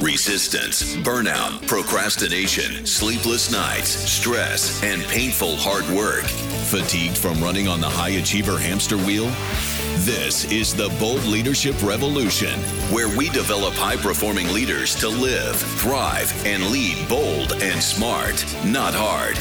Resistance, burnout, procrastination, sleepless nights, stress, and painful hard work. Fatigued from running on the high achiever hamster wheel? This is the Bold Leadership Revolution, where we develop high performing leaders to live, thrive, and lead bold and smart, not hard.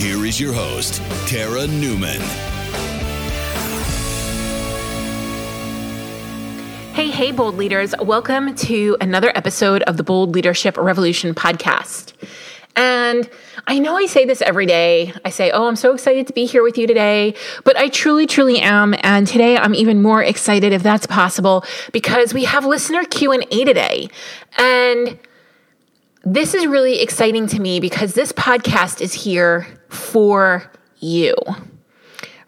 Here is your host, Tara Newman. Hey, hey, bold leaders. Welcome to another episode of the Bold Leadership Revolution podcast. And I know I say this every day. I say, "Oh, I'm so excited to be here with you today." But I truly truly am, and today I'm even more excited if that's possible because we have listener Q&A today. And this is really exciting to me because this podcast is here for you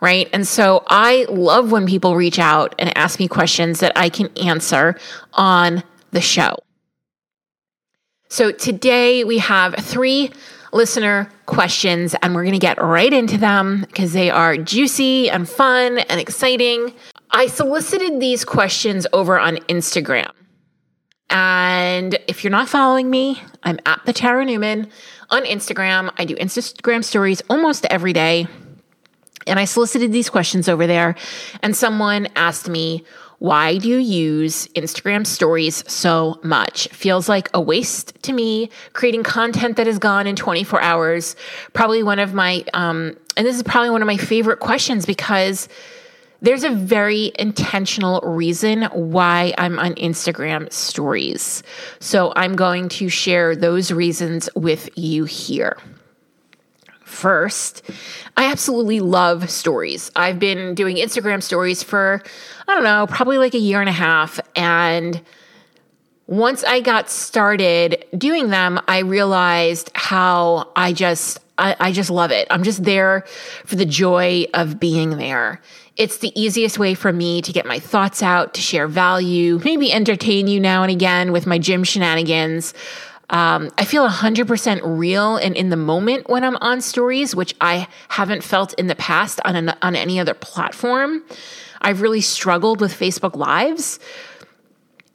right? And so I love when people reach out and ask me questions that I can answer on the show. So today we have three listener questions, and we're going to get right into them because they are juicy and fun and exciting. I solicited these questions over on Instagram. And if you're not following me, I'm at the Tara Newman on Instagram. I do Instagram stories almost every day. And I solicited these questions over there, and someone asked me, why do you use Instagram stories so much? Feels like a waste to me, creating content that is gone in 24 hours. Probably one of my, um, and this is probably one of my favorite questions because there's a very intentional reason why I'm on Instagram stories. So I'm going to share those reasons with you here. First, I absolutely love stories. I've been doing Instagram stories for, I don't know, probably like a year and a half. And once I got started doing them, I realized how I just, I, I, just love it. I'm just there for the joy of being there. It's the easiest way for me to get my thoughts out, to share value, maybe entertain you now and again with my gym shenanigans. Um, I feel 100% real and in the moment when I'm on stories, which I haven't felt in the past on, an, on any other platform. I've really struggled with Facebook Lives.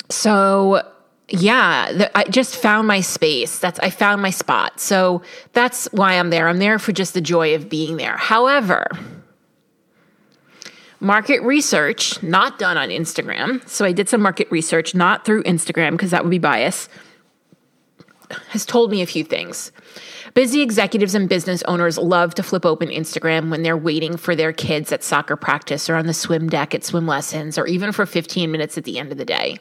So, yeah, the, I just found my space. That's I found my spot. So that's why I'm there. I'm there for just the joy of being there. However, market research not done on Instagram. So I did some market research not through Instagram because that would be bias has told me a few things. Busy executives and business owners love to flip open Instagram when they're waiting for their kids at soccer practice or on the swim deck at swim lessons or even for 15 minutes at the end of the day.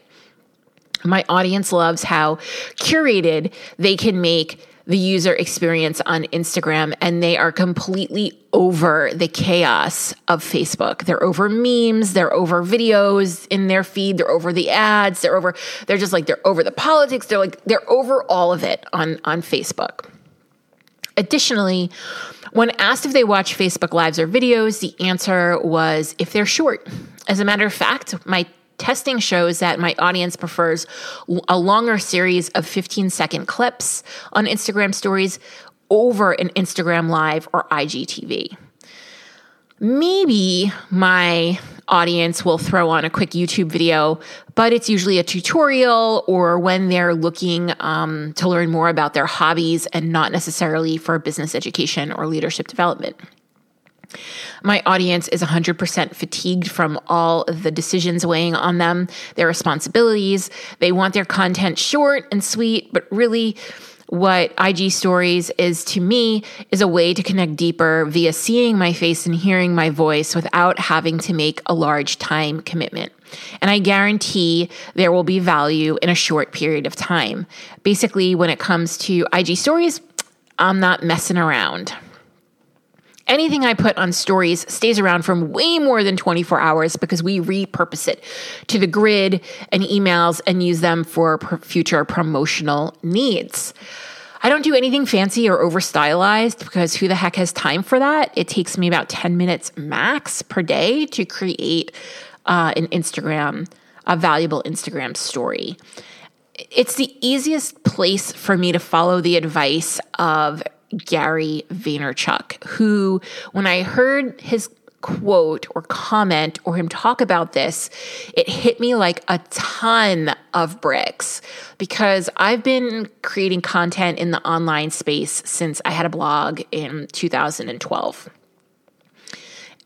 My audience loves how curated they can make the user experience on Instagram and they are completely over the chaos of Facebook. They're over memes, they're over videos in their feed, they're over the ads, they're over they're just like they're over the politics, they're like they're over all of it on on Facebook. Additionally, when asked if they watch Facebook lives or videos, the answer was if they're short. As a matter of fact, my testing shows that my audience prefers a longer series of 15 second clips on Instagram stories over an Instagram live or IGTV. Maybe my audience will throw on a quick YouTube video, but it's usually a tutorial or when they're looking um, to learn more about their hobbies and not necessarily for business education or leadership development. My audience is 100% fatigued from all the decisions weighing on them, their responsibilities. They want their content short and sweet, but really, what IG stories is to me is a way to connect deeper via seeing my face and hearing my voice without having to make a large time commitment. And I guarantee there will be value in a short period of time. Basically, when it comes to IG stories, I'm not messing around. Anything I put on stories stays around for way more than 24 hours because we repurpose it to the grid and emails and use them for future promotional needs. I don't do anything fancy or over stylized because who the heck has time for that? It takes me about 10 minutes max per day to create uh, an Instagram, a valuable Instagram story. It's the easiest place for me to follow the advice of Gary Vaynerchuk, who, when I heard his quote or comment or him talk about this, it hit me like a ton of bricks because I've been creating content in the online space since I had a blog in 2012.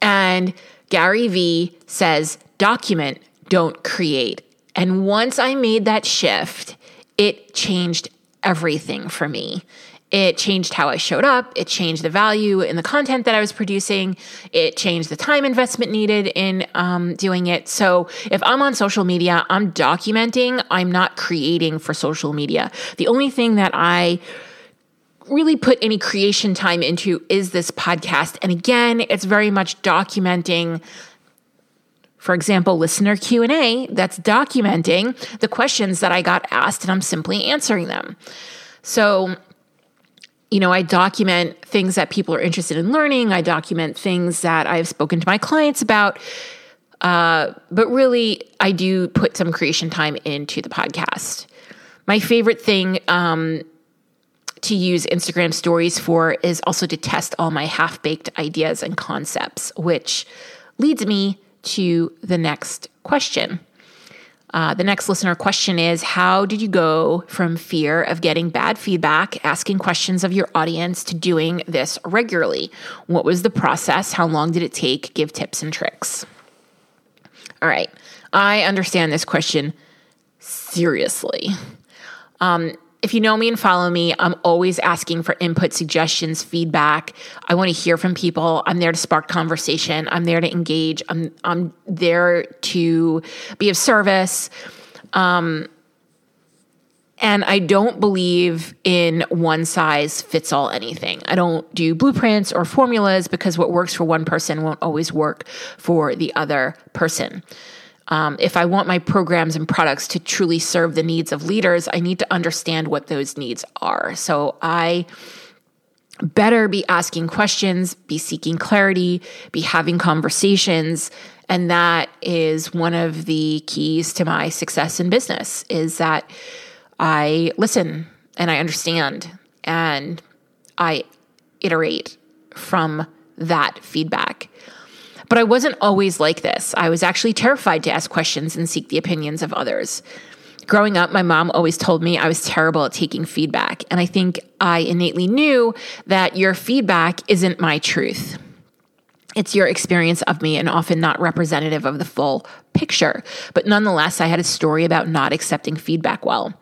And Gary Vee says, document, don't create. And once I made that shift, it changed everything for me. It changed how I showed up. It changed the value in the content that I was producing. It changed the time investment needed in um, doing it. So if I'm on social media, I'm documenting, I'm not creating for social media. The only thing that I really put any creation time into is this podcast. And again, it's very much documenting for example, listener Q&A that's documenting the questions that I got asked and I'm simply answering them. So you know, I document things that people are interested in learning. I document things that I've spoken to my clients about. Uh, but really, I do put some creation time into the podcast. My favorite thing um, to use Instagram stories for is also to test all my half baked ideas and concepts, which leads me to the next question. Uh, the next listener question is How did you go from fear of getting bad feedback, asking questions of your audience, to doing this regularly? What was the process? How long did it take? Give tips and tricks. All right. I understand this question seriously. Um, if you know me and follow me, I'm always asking for input, suggestions, feedback. I want to hear from people. I'm there to spark conversation. I'm there to engage. I'm I'm there to be of service. Um, and I don't believe in one size fits all anything. I don't do blueprints or formulas because what works for one person won't always work for the other person. Um, if I want my programs and products to truly serve the needs of leaders, I need to understand what those needs are. So I better be asking questions, be seeking clarity, be having conversations. And that is one of the keys to my success in business is that I listen and I understand and I iterate from that feedback. But I wasn't always like this. I was actually terrified to ask questions and seek the opinions of others. Growing up, my mom always told me I was terrible at taking feedback. And I think I innately knew that your feedback isn't my truth. It's your experience of me and often not representative of the full picture. But nonetheless, I had a story about not accepting feedback well.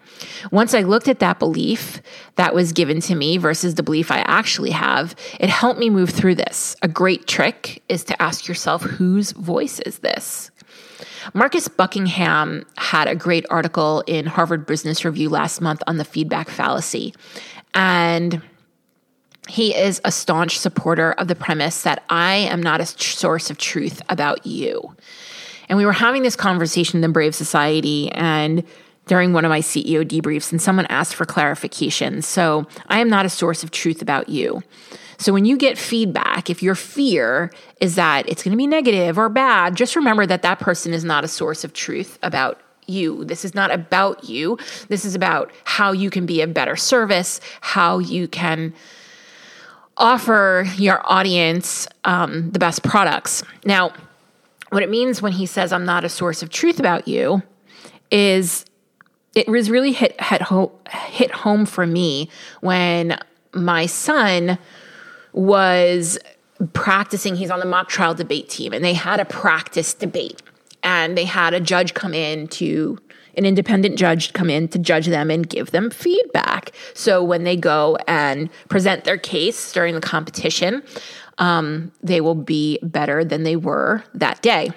Once I looked at that belief that was given to me versus the belief I actually have, it helped me move through this. A great trick is to ask yourself, whose voice is this? Marcus Buckingham had a great article in Harvard Business Review last month on the feedback fallacy. And he is a staunch supporter of the premise that I am not a source of truth about you. And we were having this conversation in the Brave Society and during one of my CEO debriefs, and someone asked for clarification. So I am not a source of truth about you. So when you get feedback, if your fear is that it's going to be negative or bad, just remember that that person is not a source of truth about you. This is not about you. This is about how you can be a better service, how you can offer your audience um, the best products. Now, what it means when he says, I'm not a source of truth about you, is it was really hit, hit, ho- hit home for me when my son was practicing. He's on the mock trial debate team, and they had a practice debate. And they had a judge come in to an independent judge come in to judge them and give them feedback. So when they go and present their case during the competition, um, they will be better than they were that day.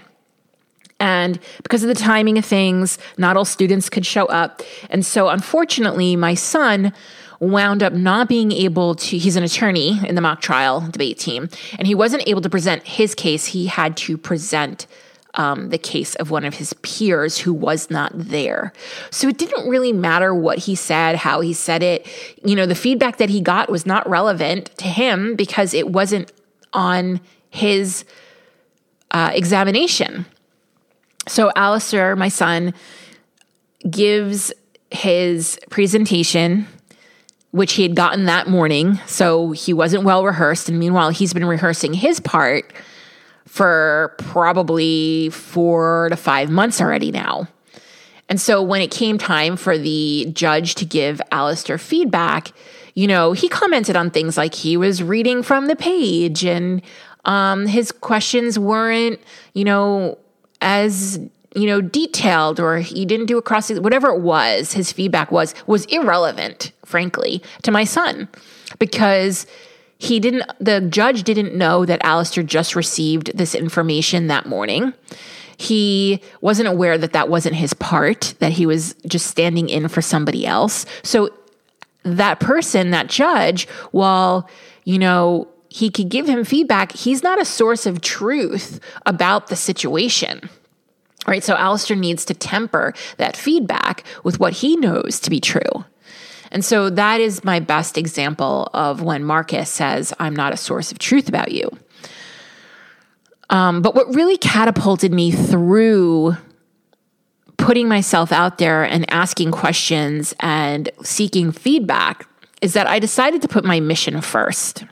And because of the timing of things, not all students could show up. And so, unfortunately, my son wound up not being able to, he's an attorney in the mock trial debate team, and he wasn't able to present his case. He had to present um, the case of one of his peers who was not there. So it didn't really matter what he said, how he said it. You know, the feedback that he got was not relevant to him because it wasn't on his uh, examination. So Alistair, my son, gives his presentation which he had gotten that morning. So he wasn't well rehearsed. And meanwhile, he's been rehearsing his part for probably four to five months already now. And so when it came time for the judge to give Alistair feedback, you know, he commented on things like he was reading from the page and um, his questions weren't, you know, as you know detailed or he didn't do a cross whatever it was his feedback was was irrelevant frankly to my son because he didn't the judge didn't know that Alistair just received this information that morning he wasn't aware that that wasn't his part, that he was just standing in for somebody else. So that person, that judge, while, you know, he could give him feedback, he's not a source of truth about the situation. Right. So Alistair needs to temper that feedback with what he knows to be true. And so that is my best example of when Marcus says, I'm not a source of truth about you. Um, but what really catapulted me through putting myself out there and asking questions and seeking feedback is that I decided to put my mission first.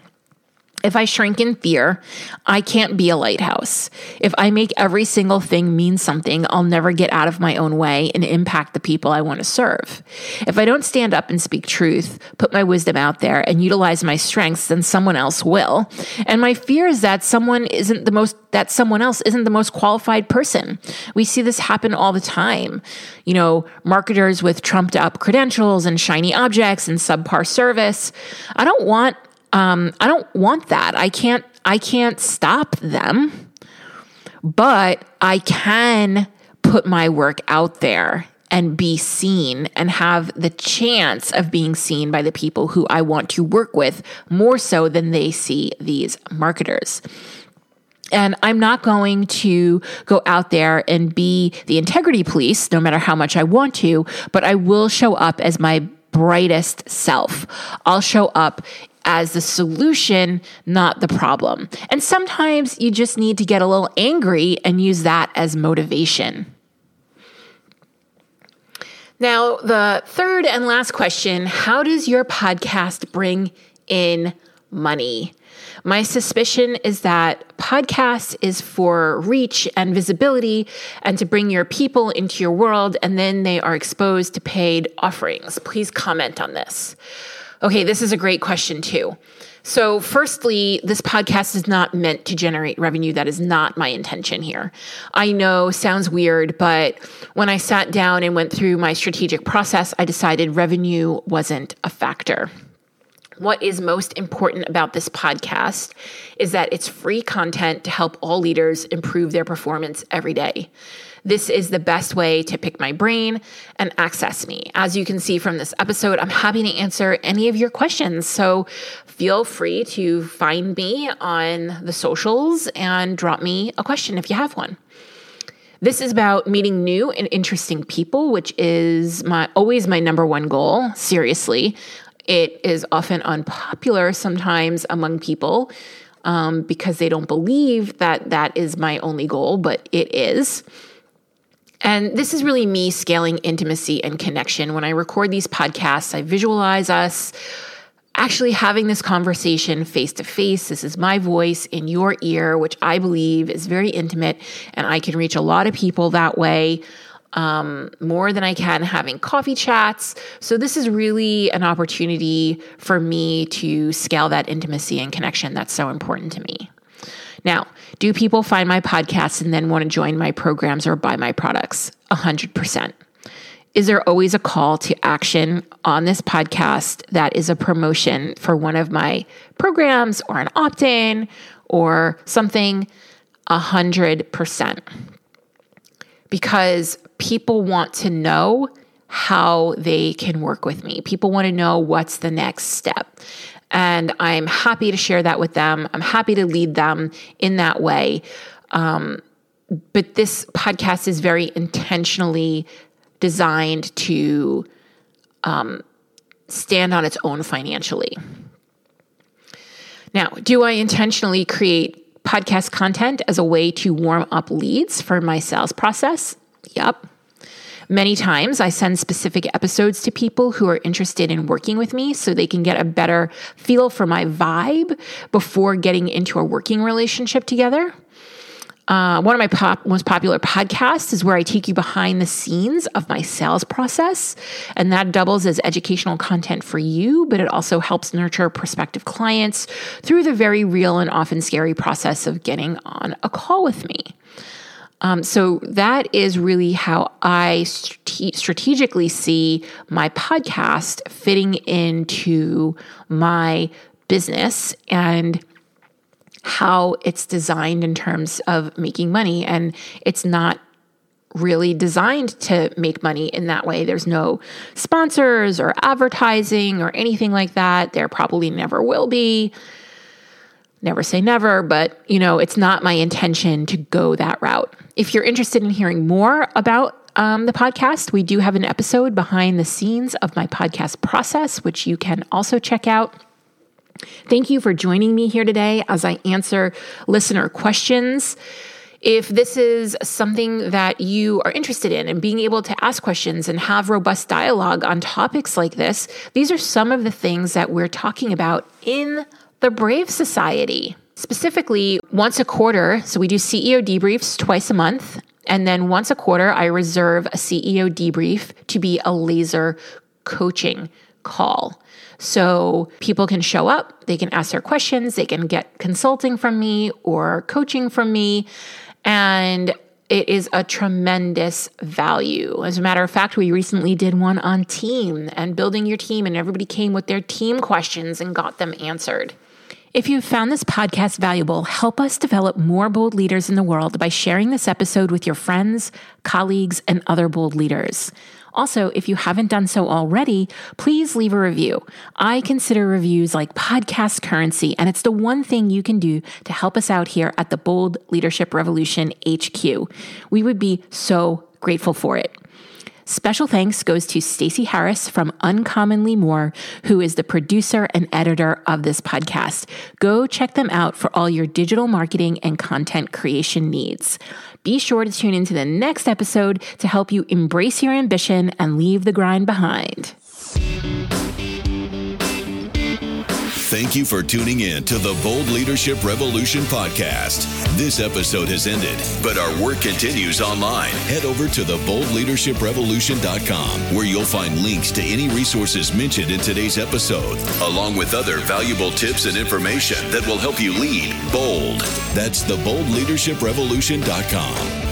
If I shrink in fear, I can't be a lighthouse. If I make every single thing mean something, I'll never get out of my own way and impact the people I want to serve. If I don't stand up and speak truth, put my wisdom out there, and utilize my strengths, then someone else will. And my fear is that someone isn't the most, that someone else isn't the most qualified person. We see this happen all the time. You know, marketers with trumped up credentials and shiny objects and subpar service. I don't want um, I don't want that. I can't. I can't stop them, but I can put my work out there and be seen and have the chance of being seen by the people who I want to work with more so than they see these marketers. And I'm not going to go out there and be the integrity police, no matter how much I want to, but I will show up as my brightest self. I'll show up as the solution, not the problem. And sometimes you just need to get a little angry and use that as motivation. Now, the third and last question How does your podcast bring in money? My suspicion is that podcast is for reach and visibility and to bring your people into your world, and then they are exposed to paid offerings. Please comment on this. Okay, this is a great question too. So, firstly, this podcast is not meant to generate revenue. That is not my intention here. I know sounds weird, but when I sat down and went through my strategic process, I decided revenue wasn't a factor. What is most important about this podcast is that it's free content to help all leaders improve their performance every day. This is the best way to pick my brain and access me. As you can see from this episode, I'm happy to answer any of your questions. So feel free to find me on the socials and drop me a question if you have one. This is about meeting new and interesting people, which is my always my number one goal. Seriously, it is often unpopular sometimes among people um, because they don't believe that that is my only goal, but it is. And this is really me scaling intimacy and connection. When I record these podcasts, I visualize us actually having this conversation face to face. This is my voice in your ear, which I believe is very intimate, and I can reach a lot of people that way. Um, more than I can having coffee chats. So, this is really an opportunity for me to scale that intimacy and connection that's so important to me. Now, do people find my podcasts and then want to join my programs or buy my products? 100%. Is there always a call to action on this podcast that is a promotion for one of my programs or an opt in or something? 100%. Because people want to know how they can work with me. People want to know what's the next step. And I'm happy to share that with them. I'm happy to lead them in that way. Um, but this podcast is very intentionally designed to um, stand on its own financially. Now, do I intentionally create podcast content as a way to warm up leads for my sales process? Yep. Many times I send specific episodes to people who are interested in working with me so they can get a better feel for my vibe before getting into a working relationship together. Uh, one of my pop, most popular podcasts is where I take you behind the scenes of my sales process. And that doubles as educational content for you, but it also helps nurture prospective clients through the very real and often scary process of getting on a call with me. Um, so that is really how I strate- strategically see my podcast fitting into my business and how it's designed in terms of making money. And it's not really designed to make money in that way. There's no sponsors or advertising or anything like that. There probably never will be. Never say never, but you know, it's not my intention to go that route. If you're interested in hearing more about um, the podcast, we do have an episode behind the scenes of my podcast process, which you can also check out. Thank you for joining me here today as I answer listener questions. If this is something that you are interested in and being able to ask questions and have robust dialogue on topics like this, these are some of the things that we're talking about in the Brave Society. Specifically, once a quarter, so we do CEO debriefs twice a month. And then once a quarter, I reserve a CEO debrief to be a laser coaching call. So people can show up, they can ask their questions, they can get consulting from me or coaching from me. And it is a tremendous value. As a matter of fact, we recently did one on team and building your team, and everybody came with their team questions and got them answered. If you've found this podcast valuable, help us develop more bold leaders in the world by sharing this episode with your friends, colleagues, and other bold leaders. Also, if you haven't done so already, please leave a review. I consider reviews like podcast currency, and it's the one thing you can do to help us out here at the Bold Leadership Revolution HQ. We would be so grateful for it. Special thanks goes to Stacey Harris from Uncommonly More, who is the producer and editor of this podcast. Go check them out for all your digital marketing and content creation needs. Be sure to tune into the next episode to help you embrace your ambition and leave the grind behind. Thank you for tuning in to the Bold Leadership Revolution podcast. This episode has ended, but our work continues online. Head over to theboldleadershiprevolution.com where you'll find links to any resources mentioned in today's episode, along with other valuable tips and information that will help you lead bold. That's theboldleadershiprevolution.com.